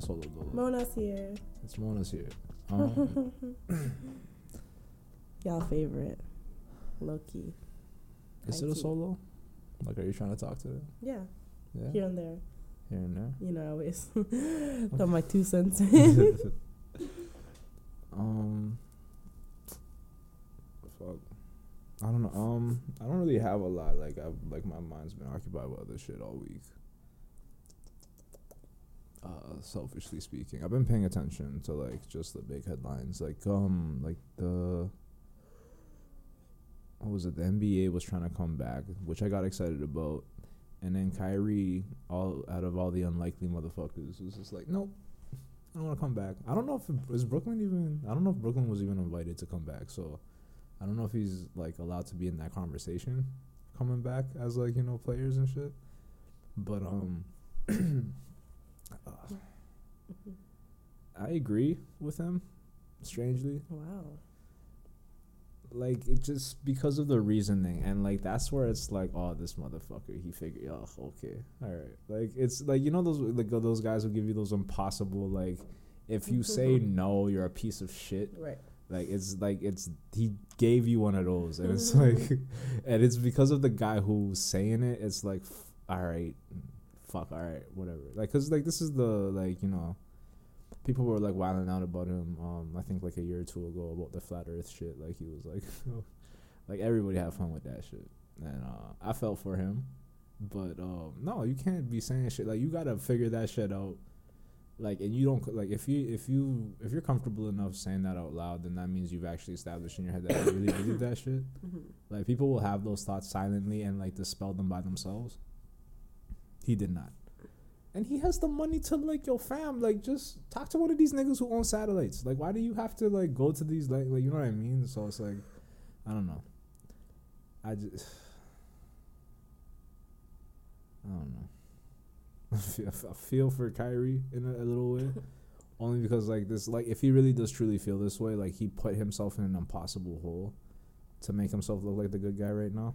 It's not a solo dolo. Mona's here. It's Mona's here. Um, Y'all favorite. Loki. is it a solo? Like, are you trying to talk to them? Yeah. Yeah, Here and there. here and there. You know, I always throw my two cents. um, fuck. I don't know. Um, I don't really have a lot. Like, I've like my mind's been occupied with other shit all week. Uh, selfishly speaking, I've been paying attention to like just the big headlines, like um, like the what was it? The NBA was trying to come back, which I got excited about, and then Kyrie, all out of all the unlikely motherfuckers, was just like, nope, I don't want to come back. I don't know if it, is Brooklyn even. I don't know if Brooklyn was even invited to come back. So I don't know if he's like allowed to be in that conversation, coming back as like you know players and shit. But um, uh, I agree with him. Strangely, wow. like it just because of the reasoning and like that's where it's like oh this motherfucker he figured oh okay all right like it's like you know those like those guys who give you those impossible like if you say no you're a piece of shit Right. like it's like it's he gave you one of those and it's like and it's because of the guy who's saying it it's like f- all right fuck all right whatever. Like because like this is the like you know people were like wilding out about him um i think like a year or two ago about the flat earth shit. Like he was like like everybody had fun with that shit. And uh i felt for him. But um no you can't be saying shit. Like you gotta figure that shit out. Like and you don't like if you if you if you're comfortable enough saying that out loud then that means you've actually established in your head that you really believe that shit. Mm-hmm. like people will have those thoughts silently and like dispel them by themselves he did not. And he has the money to like yo fam like just talk to one of these niggas who own satellites. Like why do you have to like go to these like like you know what i mean? So it's like i don't know. I just i don't know. I feel, I feel for Kyrie in a, a little way, only because like this, like if he really does truly feel this way, like he put himself in an impossible hole to make himself look like the good guy right now.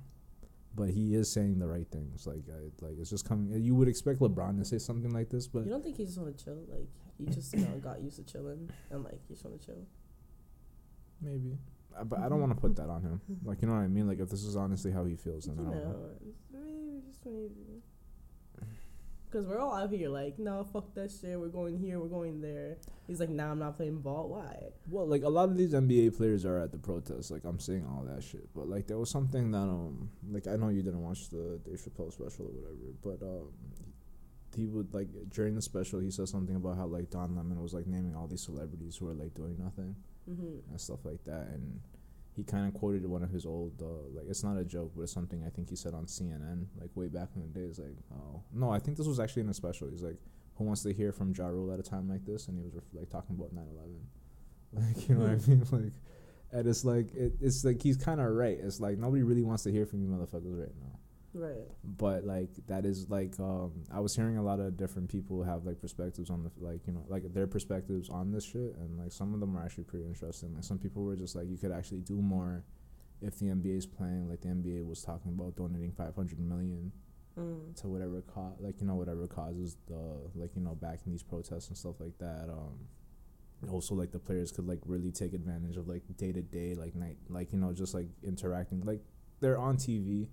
But he is saying the right things. Like, I, like it's just coming. You would expect LeBron to say something like this, but You don't think he just want to chill? Like, he just, you know, got used to chilling and, like, he just want to chill? maybe. I, but I don't mm-hmm. want to put that on him. Like, you know what I mean? Like, if this is honestly how he feels, You then I don't know. know, it's maybe just maybe. Because we're all out here like, no, fuck that shit. We're going here, we're going there. He's like, nah, I'm not playing ball. Why? Well, like a lot of these NBA players are at the protests. Like I'm seeing all that shit. But like there was something that um like I know you didn't watch the Dave Chappelle special or whatever, but um he would like during the special he said something about how like Don Lemon was like naming all these celebrities who are like doing nothing Mm-hmm. and stuff like that, and he kind of quoted one of his old uh, like it's not a joke, but it's something I think he said on CNN like way back in the days. Like oh no, I think this was actually in a special. He's like, who wants to hear from Ja Rule at a time like this? And he was like talking about 9/11. Like you know what I mean? Like, and it's like it, it's like he's kind of right. It's like nobody really wants to hear from you motherfuckers right now. Right. But like that is like um I was hearing a lot of different people have like perspectives on the like you know like their perspectives on this shit and like some of them are actually pretty interesting. Like some people were just like you could actually do more if the NBA is playing. Like the NBA was talking about donating 500 million Mm. to whatever cause like you know whatever causes the like you know backing these protests and stuff like that um also like the players could like really take advantage of like day to day like night like you know just like interacting like they're on TV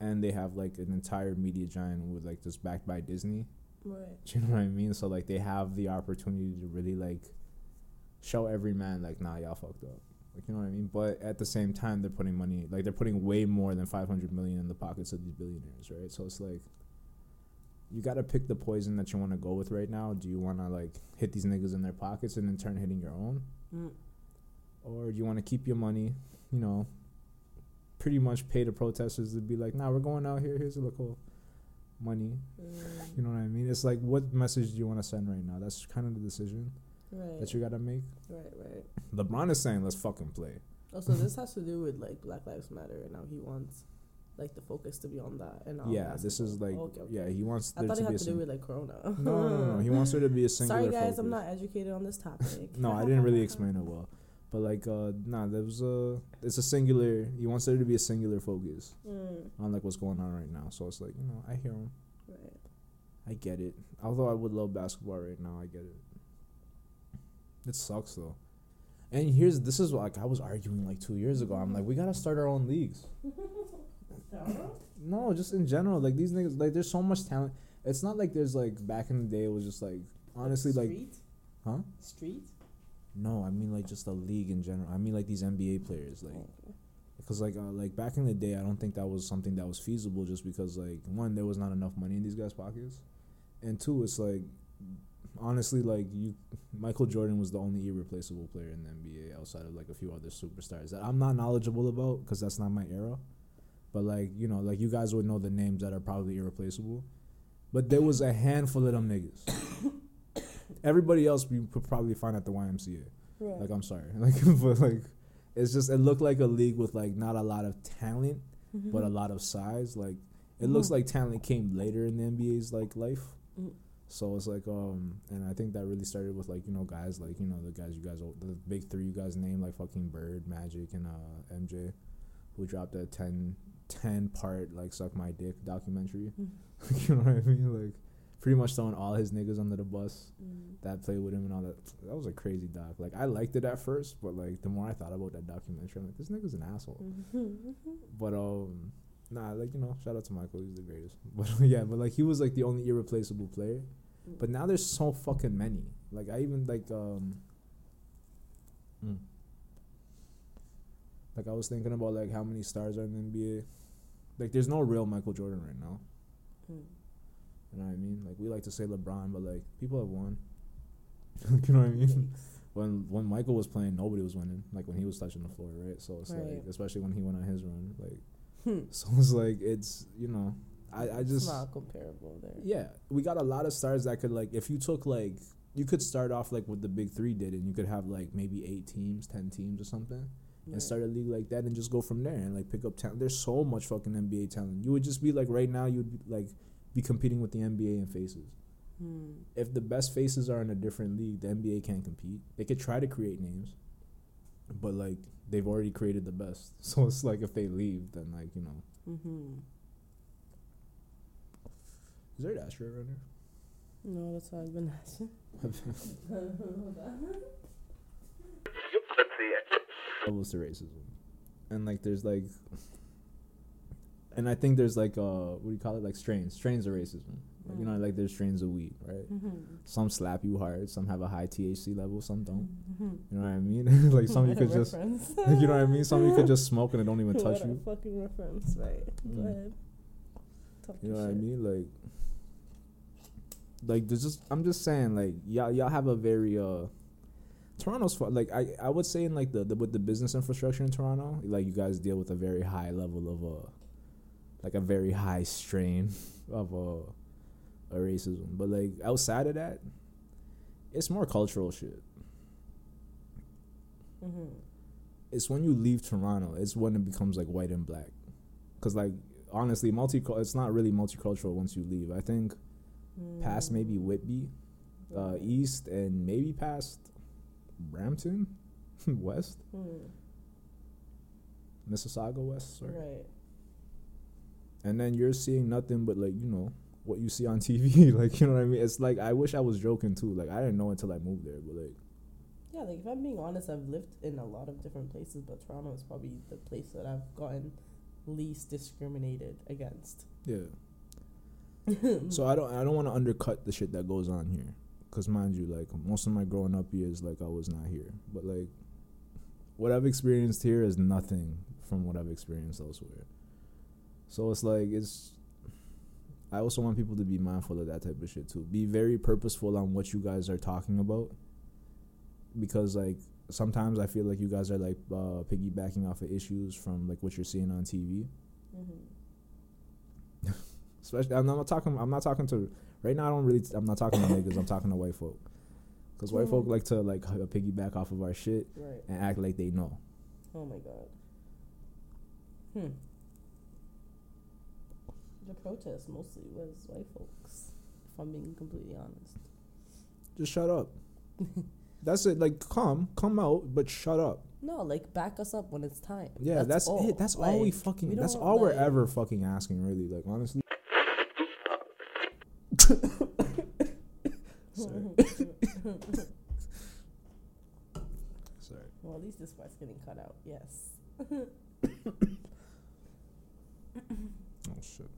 and they have like an entire media giant with like just backed by Disney. Right. do you know what I mean? So like they have the opportunity to really like show every man like nah y'all fucked up. Like you know what I mean? But at the same time they're putting money like they're putting way more than 500 million in the pockets of these billionaires right? So it's like you got to pick the poison that you want to go with right now. Do you want to like hit these niggas in their pockets and in turn hitting your own? Mm. or do you want to keep your money you know pretty much pay the protesters to be like nah we're going out here here's a little money Mm. you know what I mean? It's like, what message do you want to send right now? That's kind of the decision Right. that you gotta make. right. Right. LeBron is saying, let's fucking play. Also, this has to do with like Black Lives Matter, and now he wants like the focus to be on that. And on yeah, this is like, Okay, okay. yeah, he wants I thought to it had to do with like Corona. no, no, no, no. He wants there to be a singular. Sorry, guys, focus. I'm not educated on this topic. No, I didn't really explain it well. But like, uh, nah, there was a. It's a singular. He wants there to be a singular focus Mm, on like what's going on right now. So it's like you know, I hear him. right. I get it. Although I would love basketball right now, I get it. It sucks though. And here's this is what, like I was arguing like two years ago. I'm like, we gotta start our own leagues. No, just in general, like these niggas, like there's so much talent. It's not like there's like back in the day. It was just like honestly like Street? Huh? Street? No. I mean like just a league in general. I mean like these NBA players, like because like uh, like back in the day, I don't think that was something that was feasible. Just because like one, there was not enough money in these guys' pockets, and two, it's like honestly like you, Michael Jordan was the only irreplaceable player in the NBA outside of like a few other superstars that I'm not knowledgeable about because that's not my era. But like you know, like you guys would know the names that are probably irreplaceable. But there was a handful of them niggas. Everybody else we could probably find at the YMCA. Right. Like I'm sorry, like but like it's just it looked like a league with like not a lot of talent, but a lot of size. Like it looks Mhm. like talent came later in the NBA's like life. Mm. So it's like um, and I think that really started with like you know guys like you know the guys you guys the big three you guys named like fucking Bird, Magic, and uh MJ, who dropped a 10, 10 part like suck my dick documentary. Mm. you know what I mean? Like pretty much throwing all his niggas under the bus Mm. that played with him and all that. That was a crazy doc. Like I liked it at first, but like the more I thought about that documentary, I'm like, this nigga's an asshole. Mm-hmm. But um, nah, like you know, shout out to Michael, he's the greatest. But yeah, but like he was like the only irreplaceable player. But now there's so fucking many. Like I even like um. mm. Like I was thinking about like how many stars are in the NBA. Like there's no real Michael Jordan right now. Mm. You know what I mean? Like we like to say LeBron, but like people have won. you know what I mean? When when Michael was playing, nobody was winning. Like when he was touching the floor, right? So it's like, especially when he went on his run, like, Hmm. so it's like it's you know, I I It's just not comparable there. yeah, we got a lot of stars that could like if you took like you could start off like what the big three did, and you could have like maybe eight teams, ten teams or something, and start a league like that and just go from there and like pick up talent. There's so much fucking NBA talent. You would just be like right now, you'd be, like be competing with the NBA in faces Hmm. if the best faces are in a different league, the NBA can't compete. They could try to create names, but like they've already created the best. So it's like if they leave, then like you know, Mm-hmm. is there an asteroid here? No, that's what I've been asking. levels to racism, and like there's like, and I think there's like uh what do you call it like strains strains of racism. Like, you know like there's strains of weed, right? Mm-hmm. Some slap you hard, some have a high THC level, some don't. Mm-hmm. You know what I mean? like some you could just, like, you know what I mean? Some you could just smoke and it don't even touch you. Fucking reference, right? Go Mm. ahead. Talk You know what I mean? Like, like there's just I'm just saying like y'all y'all have a very uh Toronto's like I I would say in like the, the with the business infrastructure in Toronto like you guys deal with a very high level of uh like a very high strain of uh a racism but like outside of that it's more cultural shit Mhm. it's when you leave Toronto it's when it becomes like white and black because like honestly multi it's not really multicultural once you leave I think past maybe Whitby uh, east and maybe past Brampton west, Mm. Mississauga west, sorry. Right. And then you're seeing nothing but like you know what you see on TV, like you know what I mean. It's like I wish I was joking too. Like I didn't know until I moved there, but like Yeah, like if I'm being honest, I've lived in a lot of different places, but Toronto is probably the place that I've gotten least discriminated against. yeah. so I don't I don't want to undercut the shit that goes on here, cause mind you, like most of my growing up years, like I was not here, but like what I've experienced here is nothing from what I've experienced elsewhere. So it's like it's. I also want people to be mindful of that type of shit too. Be very purposeful on what you guys are talking about, because like sometimes I feel like you guys are like uh, piggybacking off of issues from like what you're seeing on TV. Mm-hmm. Especially, I'm not talking. I'm not talking to right now. I don't really. I'm not talking to niggas. I'm talking to white folk. Cause white folk Mhm. like to like piggyback off of our shit Right. and act like they know. Oh my god. Hmm. The protest mostly was white folks, if I'm being completely honest. Just shut up. That's it. Like, come, come out, but shut up. No, like back us up when it's time. Yeah, that's, all. it. That's all we Like, fucking. we that's don't, all we're ever fucking asking, really. Like, honestly. Sorry. Sorry. Well, at least this part's getting cut out. Yes. Oh shit.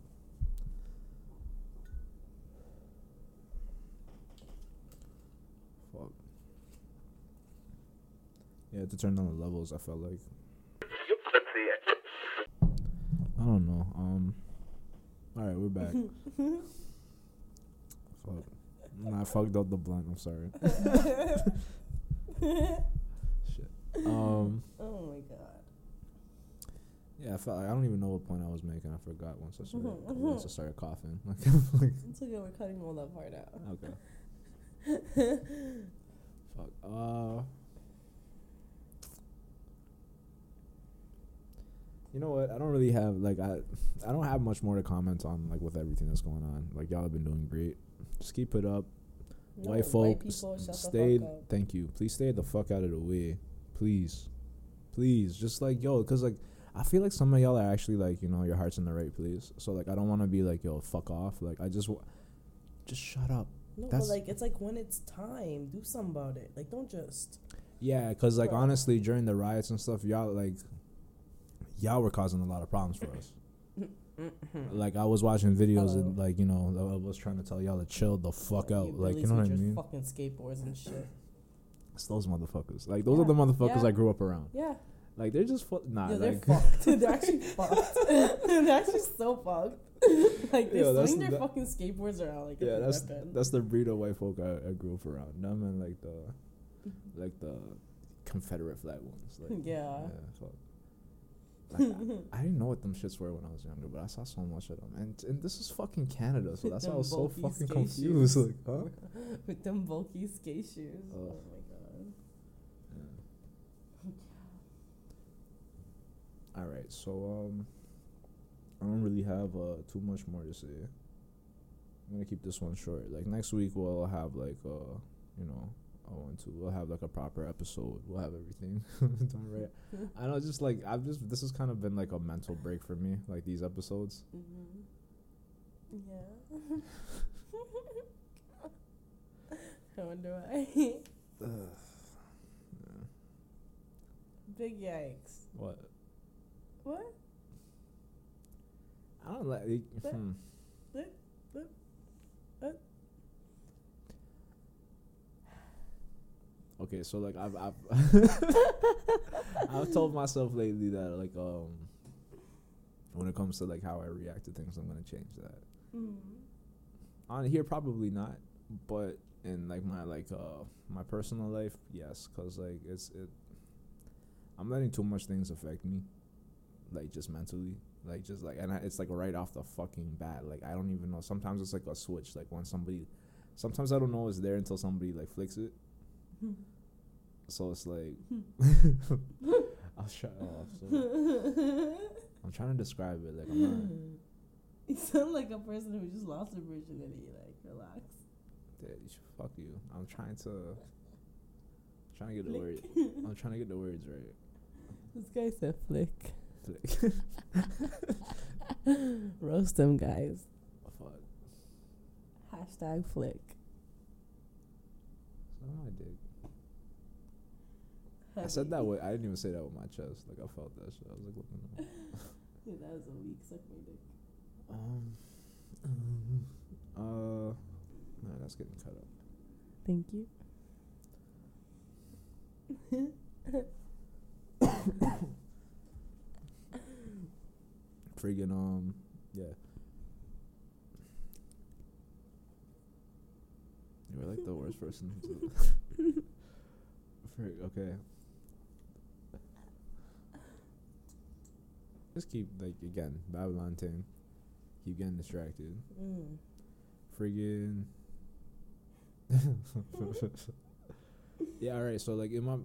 Fuck. Yeah, to turn down the levels. I felt like. I don't know. Um. All right, we're back. Fuck. Nah, I fucked up the blunt. I'm sorry. Shit. Um. Oh my god. Yeah, I felt like I don't even know what point I was making. I forgot once I started. Mhm, once I started coughing. Like, like It's okay. We're cutting all that part out. okay. Fuck. Uh. You know what? I don't really have like I I don't have much more to comment on like with everything that's going on. Like y'all have been doing great. Just keep it up. No, white folk, s- people, shut the stay. Thank you. Please stay the fuck out of the way, please, please. Just like yo, cause like I feel like some of y'all are actually like you know your heart's in the right place. So like I don't want to be like yo fuck off. Like I just, wa- just shut up. No, That's- but like it's like when it's time, do something about it. Like don't just. Yeah, cause like honestly during the riots and stuff, y'all like y'all were causing a lot of problems for us. Mm-hmm. Like I was watching videos and like you know I was trying to tell y'all to chill the fuck You out. Like you know what I mean? Fucking skateboards and shit. It's those motherfuckers. Like those Yeah, are the motherfuckers yeah. I grew up around. Yeah. Like they're just fu- nah. yeah, they're like, fucked. they're actually fucked. they're actually so fucked. like Yo, that's- their fucking skateboards around like yeah, that's weapon. that's the breed of white folk I, I grew up around. Them and like the like the Confederate flag ones. Like Yeah. fuck. Like, I, I didn't know what them shits were when I was younger, but I saw so much of them, and and this is fucking Canada, so that's why I was so fucking confused. shoes. Like, huh? With them bulky skate shoes. Oh. Oh, my god. Yeah. All right, so um, I don't really have uh too much more to say. I'm gonna keep this one short. Like next week, we'll have like uh, you know, I want to. We'll have like a proper episode. We'll have everything done right. I know, just like I've just this has kind of been like a mental break for me. Like these episodes. hmm Yeah. I wonder why. Big yikes. What? What? I don't like. Hmm. but- but- but- Okay, so like I've I've I've told myself lately that like um when it comes to like how I react to things, I'm gonna change that. Mm. On here, probably not, but in like my like uh my personal life, yes, cause like it's it. I'm letting too much things affect me, like just mentally, like just like and I, it's like right off the fucking bat. Like I don't even know. Sometimes it's like a switch. Like when somebody, sometimes I don't know it's there until somebody like flicks it. So it's like hmm. I'll shut off. So I'm trying to describe it. Like I'm not. You sound like a person who just lost their virginity. Like, relax. Dude, fuck you. I'm trying to. Trying to get the word. I'm trying to get the words right. This guy said flick. Flick. Roast them guys. Oh, fuck. Hashtag flick. Suck my dick. I said that way. I didn't even say that with my chest. Like I felt that shit. I was like, looking. Up. Dude, that was a weak suck my dick. Um. um, Uh. Nah, that's getting cut up. Thank you. Friggin' um. Yeah. You were like the worst person to. Frig. Okay. Just keep like again Babylon thing. Keep getting distracted. Mm. Friggin'. yeah. All right. So like, in my,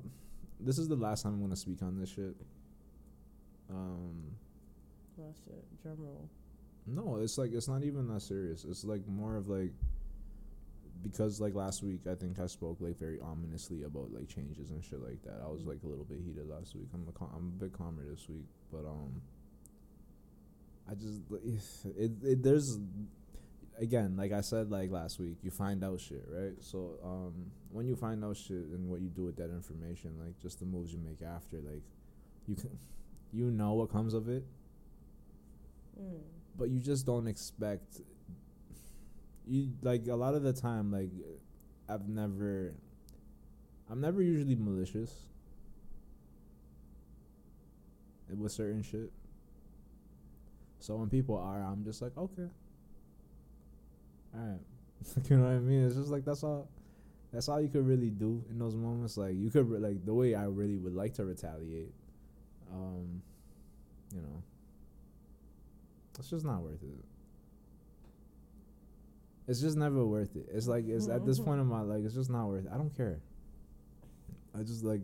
this is the last time I'm gonna speak on this shit. Um. Oh shit. Drum roll. No, it's like it's not even that serious. It's like more of like because like last week I think I spoke like very ominously about like changes and shit like that. I was like a little bit heated last week. I'm a cal- I'm a bit calmer this week, but um, I just it, it there's again like I said like last week you find out shit right. So um, when you find out shit and what you do with that information, like just the moves you make after, like you can you know what comes of it, Mm. but you just don't expect you like a lot of the time like i've never i'm never usually malicious with certain shit so when people are i'm just like okay all right you know what i mean it's just like that's all that's all you could really do in those moments like you could re- like the way i really would like to retaliate um you know it's just not worth it. It's just never worth it. It's like it's at this point in my life, it's just not worth it. I don't care. I just like,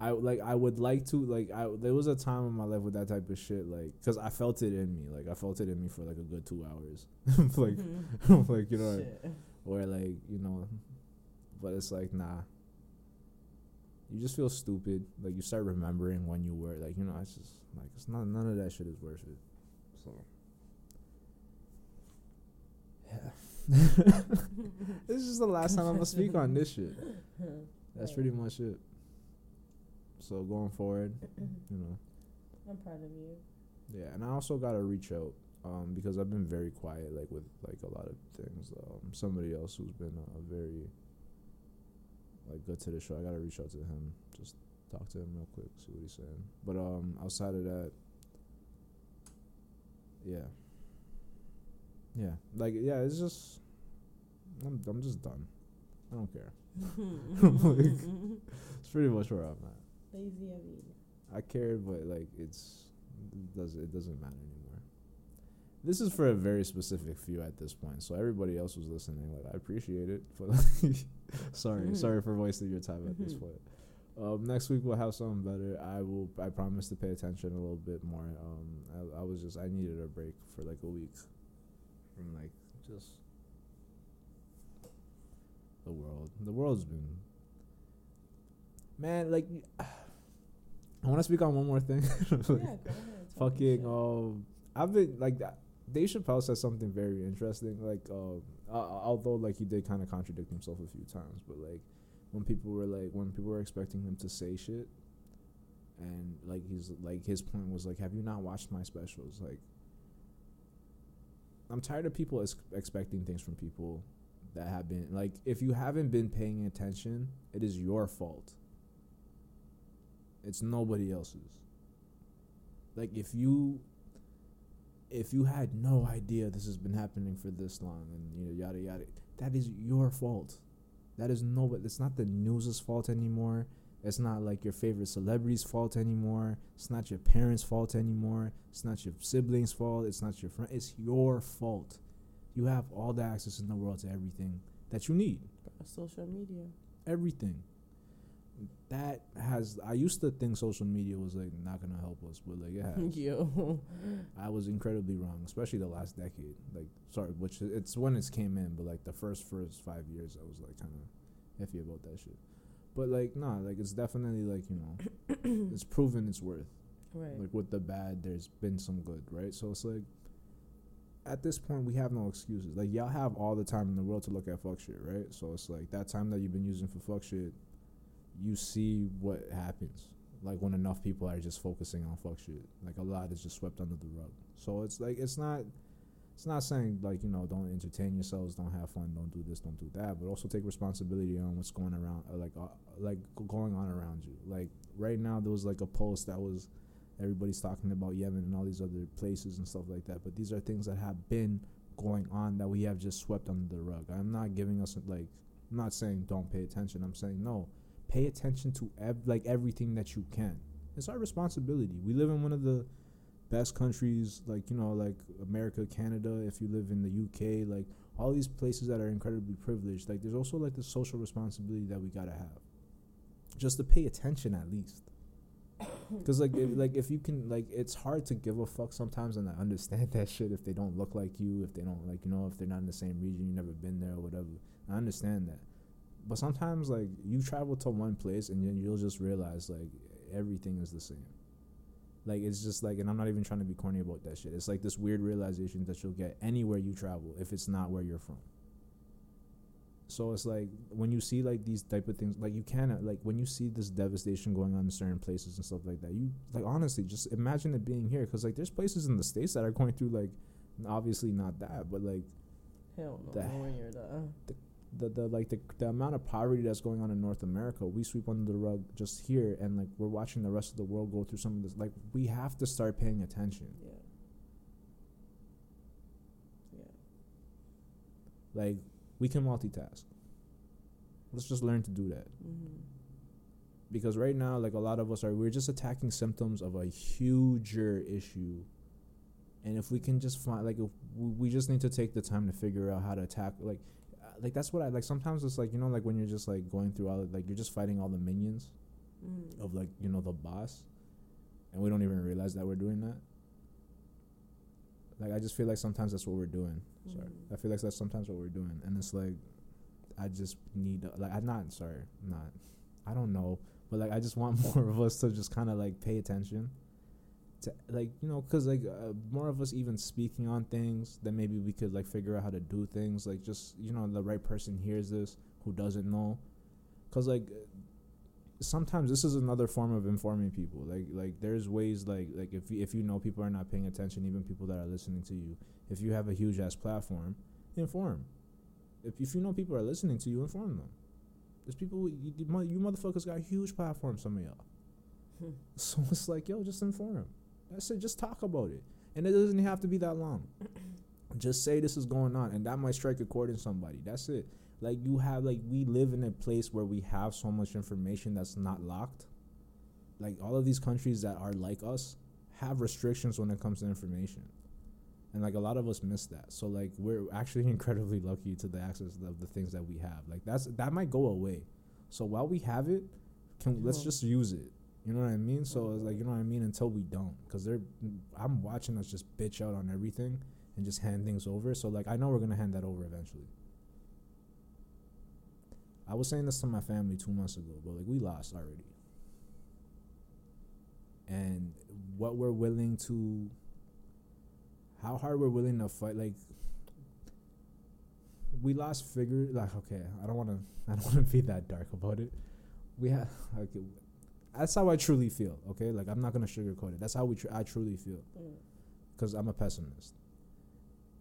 I like I would like to like I there was a time in my life with that type of shit like because I felt it in me like I felt it in me for like a good two hours like mm-hmm. like you know Shit. or like you know, but it's like nah. You just feel stupid. Like you start remembering when you were like you know it's just like it's not none of that shit is worth it. So yeah, this is the last time I'm gonna speak on this shit. That's pretty much it. So going forward, you know, I'm proud of you. yeah, and I also gotta reach out um, because I've been very quiet, like with like a lot of things. Um, somebody else who's been uh, very like good to the show, I gotta reach out to him, just talk to him real quick, see what he's saying. But um, outside of that, yeah, yeah, like yeah, it's just I'm I'm just done. I don't care. Like, it's pretty much where I'm at. Lazy Abby. I care, but like it's it does it doesn't matter anymore. This is for a very specific few at this point, so everybody else was listening. Like I appreciate it, but sorry, Mhm. sorry for wasting your time at this Mhm. point. Um, next week we'll have something better. I will. I promise to pay attention a little bit more. Um, I, I was just I needed a break for like a week from like just the world. The world's been man like. I want to speak on one more thing. yeah, ahead. fucking um I've been like that Dave Chappelle said something very interesting like um uh, although like he did kind of contradict himself a few times but like when people were like when people were expecting him to say shit and like he's like his point was like have you not watched my specials like I'm tired of people ex- expecting things from people that have been like if you haven't been paying attention it is your fault it's nobody else's. Like if you if you had no idea this has been happening for this long and you know yada yada that is your fault. That is no but it's not the news's fault anymore. It's not like your favorite celebrity's fault anymore. It's not your parents fault anymore. It's not your siblings fault. It's not your friend. It's your fault. You have all the access in the world to everything that you need. Social media. everything that has i used to think social media was like not gonna help us but like it has Yo. I was incredibly wrong, especially the last decade. Like, sorry, which it's when it came in, but like the first first five years, I was like kind of iffy about that shit. But like, nah, like it's definitely like you know, it's proven its worth. Right. Like with the bad, there's been some good, right? So it's like, at this point, we have no excuses. Like y'all have all the time in the world to look at fuck shit, right? So it's like that time that you've been using for fuck shit, you see what happens. Like when enough people are just focusing on fuck shit, like a lot is just swept under the rug. So it's like it's not, it's not saying like you know don't entertain yourselves, don't have fun, don't do this, don't do that, but also take responsibility on what's going around, uh, like uh, like going on around you. Like right now, there was like a post that was everybody's talking about Yemen and all these other places and stuff like that, but these are things that have been going on that we have just swept under the rug. I'm not giving us like, I'm not saying don't pay attention. I'm saying no, pay attention to ev- like everything that you can. It's our responsibility. We live in one of the best countries, like you know, like America, Canada. If you live in the UK, like all these places that are incredibly privileged. Like there's also like the social responsibility that we gotta have, just to pay attention at least. Because like if, like if you can like it's hard to give a fuck sometimes and I understand that shit if they don't look like you if they don't like you know if they're not in the same region you've never been there or whatever I understand that but sometimes like you travel to one place and then you'll just realize like everything is the same like it's just like and I'm not even trying to be corny about that shit it's like this weird realization that you'll get anywhere you travel if it's not where you're from so it's like when you see like these type of things like you cannot like when you see this devastation going on in certain places and stuff like that you like honestly just imagine it being here because like there's places in the states that are going through like obviously not that but like Hell no. The- Nowhere near that. the, the the like the, the amount of poverty that's going on in North America, we sweep under the rug just here, and like we're watching the rest of the world go through some of this. Like we have to start paying attention. Yeah. Yeah. Like we can multitask. Let's just learn to do that. Mm-hmm. Because right now, like a lot of us are, we're just attacking symptoms of a huger issue. And if we can just find, like, if we we just need to take the time to figure out how to attack, like, like that's what I like. Sometimes it's like you know, like when you're just like going through all, like you're just fighting all the minions. Mm. of like you know the boss and we don't even realize that we're doing that like i just feel like sometimes that's what we're doing sorry Mhm. i feel like that's sometimes what we're doing and it's like i just need like i'm not sorry not i don't know but like i just want more of us to just kind of like pay attention to like you know because like uh, more of us even speaking on things then maybe we could like figure out how to do things like just you know the right person hears this who doesn't know. Because like sometimes this is another form of informing people like like there's ways like like if you, if you know people are not paying attention even people that are listening to you if you have a huge ass platform inform. If, if you know people are listening to you inform them. There's people you, you motherfuckers got huge platforms some of y'all. Hmm. so it's like yo just inform that's it just talk about it. And it doesn't have to be that long. Just say this is going on and that might strike a chord in somebody. That's it. Like you have like we live in a place where we have so much information that's not locked. Like all of these countries that are like us have restrictions when it comes to information. And like a lot of us miss that. So like we're actually incredibly lucky to the access of the things that we have. Like that's that might go away. So while we have it can let's just use it you know what i mean so it's like you know what i mean until we don't because they're i'm watching us just bitch out on everything and just hand things over so like i know we're gonna hand that over eventually I was saying this to my family two months ago, but like we lost already. And what we're willing to, how hard we're willing to fight, like we lost figure. Like okay, I don't want to, I don't want to be that dark about it. We have, okay, that's how I truly feel. Okay, like I'm not gonna sugarcoat it. That's how we, tr- I truly feel, Mm. because I'm a pessimist.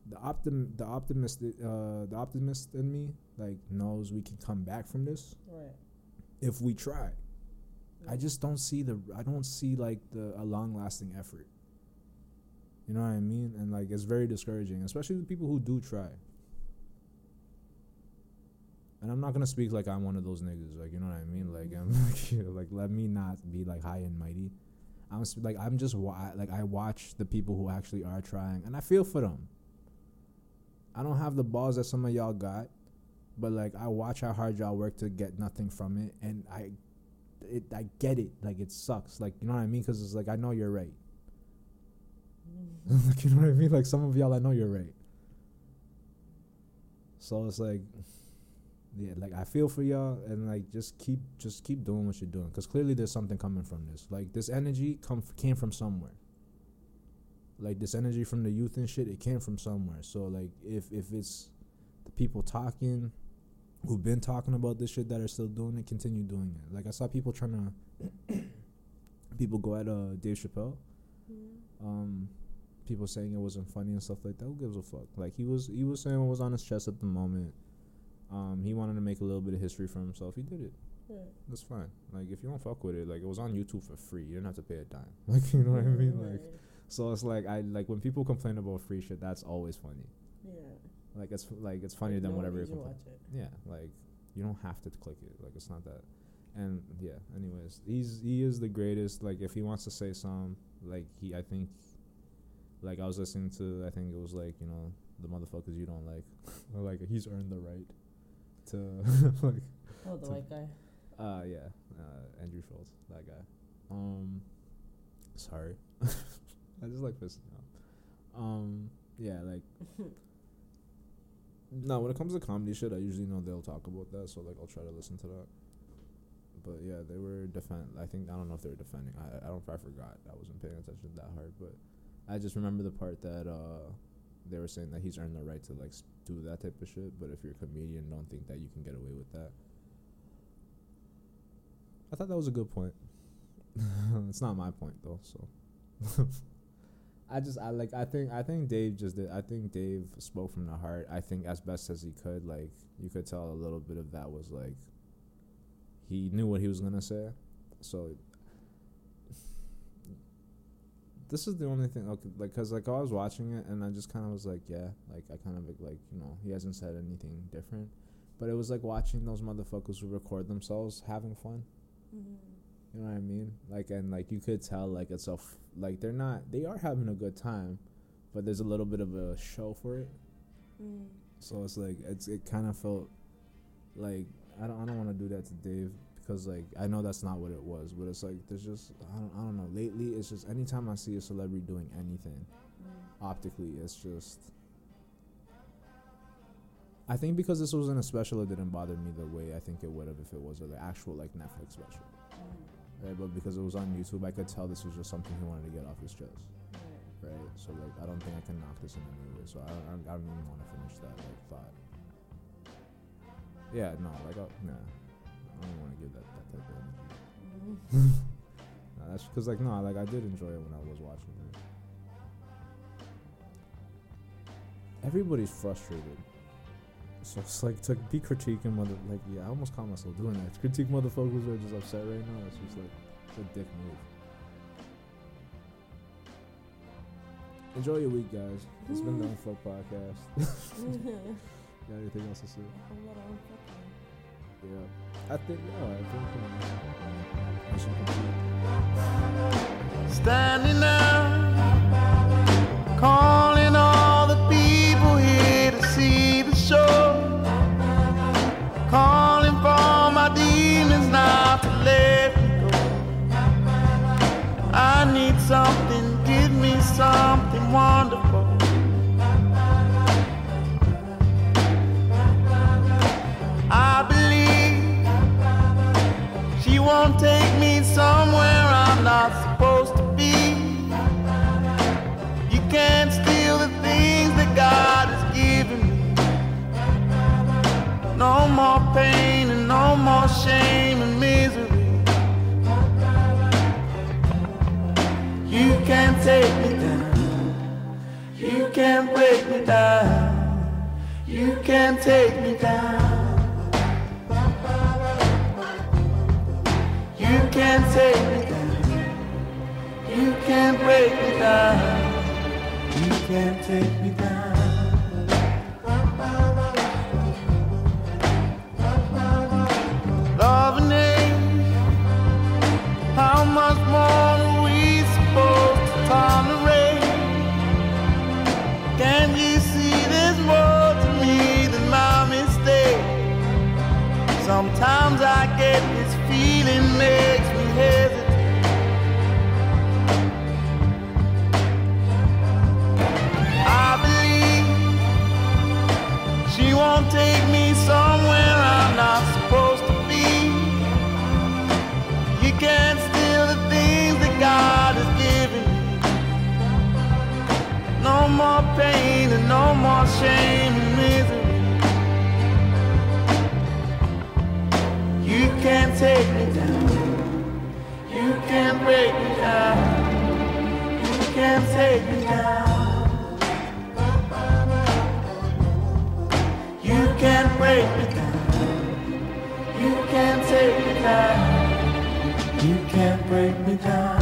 The optim, the optimist, uh, the optimist in me, like knows we can come back from this Right. if we try. I just don't see the I don't see like the a long lasting effort. You know what I mean? And like it's very discouraging, especially the people who do try. And I'm not gonna speak like I'm one of those niggas, like you know what I mean. Like I'm like, you know, like let me not be like high and mighty. I'm sp- like I'm just wa- like I watch the people who actually are trying, and I feel for them. I don't have the balls that some of y'all got, but like I watch how hard y'all work to get nothing from it, and I, it I get it. Like it sucks. Like you know what I mean? Because it's like I know you're right. Mm. like you know what I mean? Like some of y'all, I know you're right. So it's like, yeah, like I feel for y'all, and like just keep just keep doing what you're doing, because clearly there's something coming from this. Like this energy come came from somewhere. Like this energy from the youth and shit, it came from somewhere. So like if if it's the people talking, who've been talking about this shit that are still doing it, continue doing it. Like I saw people trying to, people go at uh Dave Chappelle Yeah. um people saying it wasn't funny and stuff like that who gives a fuck like he was he was saying what was on his chest at the moment um he wanted to make a little bit of history for himself. He did it. Right. that's fine. Like if you don't fuck with it like it was on youtube for free. You didn't have to pay a dime. Like you know what i mean? Like so it's like i like when people complain about free shit that's always funny. Yeah. like it's like it's funnier Like, than no whatever you're complaining watch yeah like you don't have to click it. Like it's not that. And yeah anyways he's he is the greatest. Like if he wants to say some like he i think like i was listening to i think it was like you know the motherfuckers you don't like. Or like he's earned the right to like Oh, the To- white guy. uh yeah uh Andrew Schulz that guy um Sorry. I just like pissing. Um, yeah, like. no, when it comes to comedy shit, I usually know they'll talk about that, so like I'll try to listen to that. But yeah, they were defend. I think I don't know if they were defending. I I don't. I forgot. I wasn't paying attention that hard, but I just remember the part that uh, they were saying that he's earned the right to like s- do that type of shit. But if you're a comedian, don't think that you can get away with that. I thought that was a good point. it's not my point though, so. I just I like I think I think Dave just did I think Dave spoke from the heart. I think as best as he could, like you could tell a little bit of that was like he knew what he was gonna say. So this is the only thing okay, like cuz like I was watching it and I just kind of was like, yeah, like I kind of like, you know, he hasn't said anything different. But it was like watching those motherfuckers who record themselves having fun. Mm-hmm. You know what I mean? Like and like you could tell like it's a f- like they're not they are having a good time, but there's a little bit of a show for it. Mm. So it's like it's it kind of felt like I don't I don't want to do that to Dave because like I know that's not what it was, but it's like there's just I don't I don't know. Lately, it's just anytime I see a celebrity doing anything Mm. optically, it's just. I think because this wasn't a special, it didn't bother me the way I think it would have if it was an actual like Netflix special, Mm. right? But because it was on YouTube, I could tell this was just something he wanted to get off his chest Right. right? So like, I don't think I can knock this in any way. So I don't, I don't, I don't even want to finish that like thought. Yeah, no, like, uh, nah, I don't want to give that that type of energy. Mm. Nah, that's because like no, like I did enjoy it when I was watching it. Everybody's frustrated. So it's like to be critiquing mother like yeah, I almost caught myself doing that. To critique motherfuckers who are just upset right now. It's just like it's a dick move. Enjoy your week, guys. It's been the Unfuck Podcast. Got anything else to say? Yeah. I think no, I think um. Standing up, calling all the people here to see the show. Calling for my demons not to let me go. I need something, give me something wonderful. God has given me. No more pain and no more shame and misery. You can't break me down. You can't take me down. You can't break me down.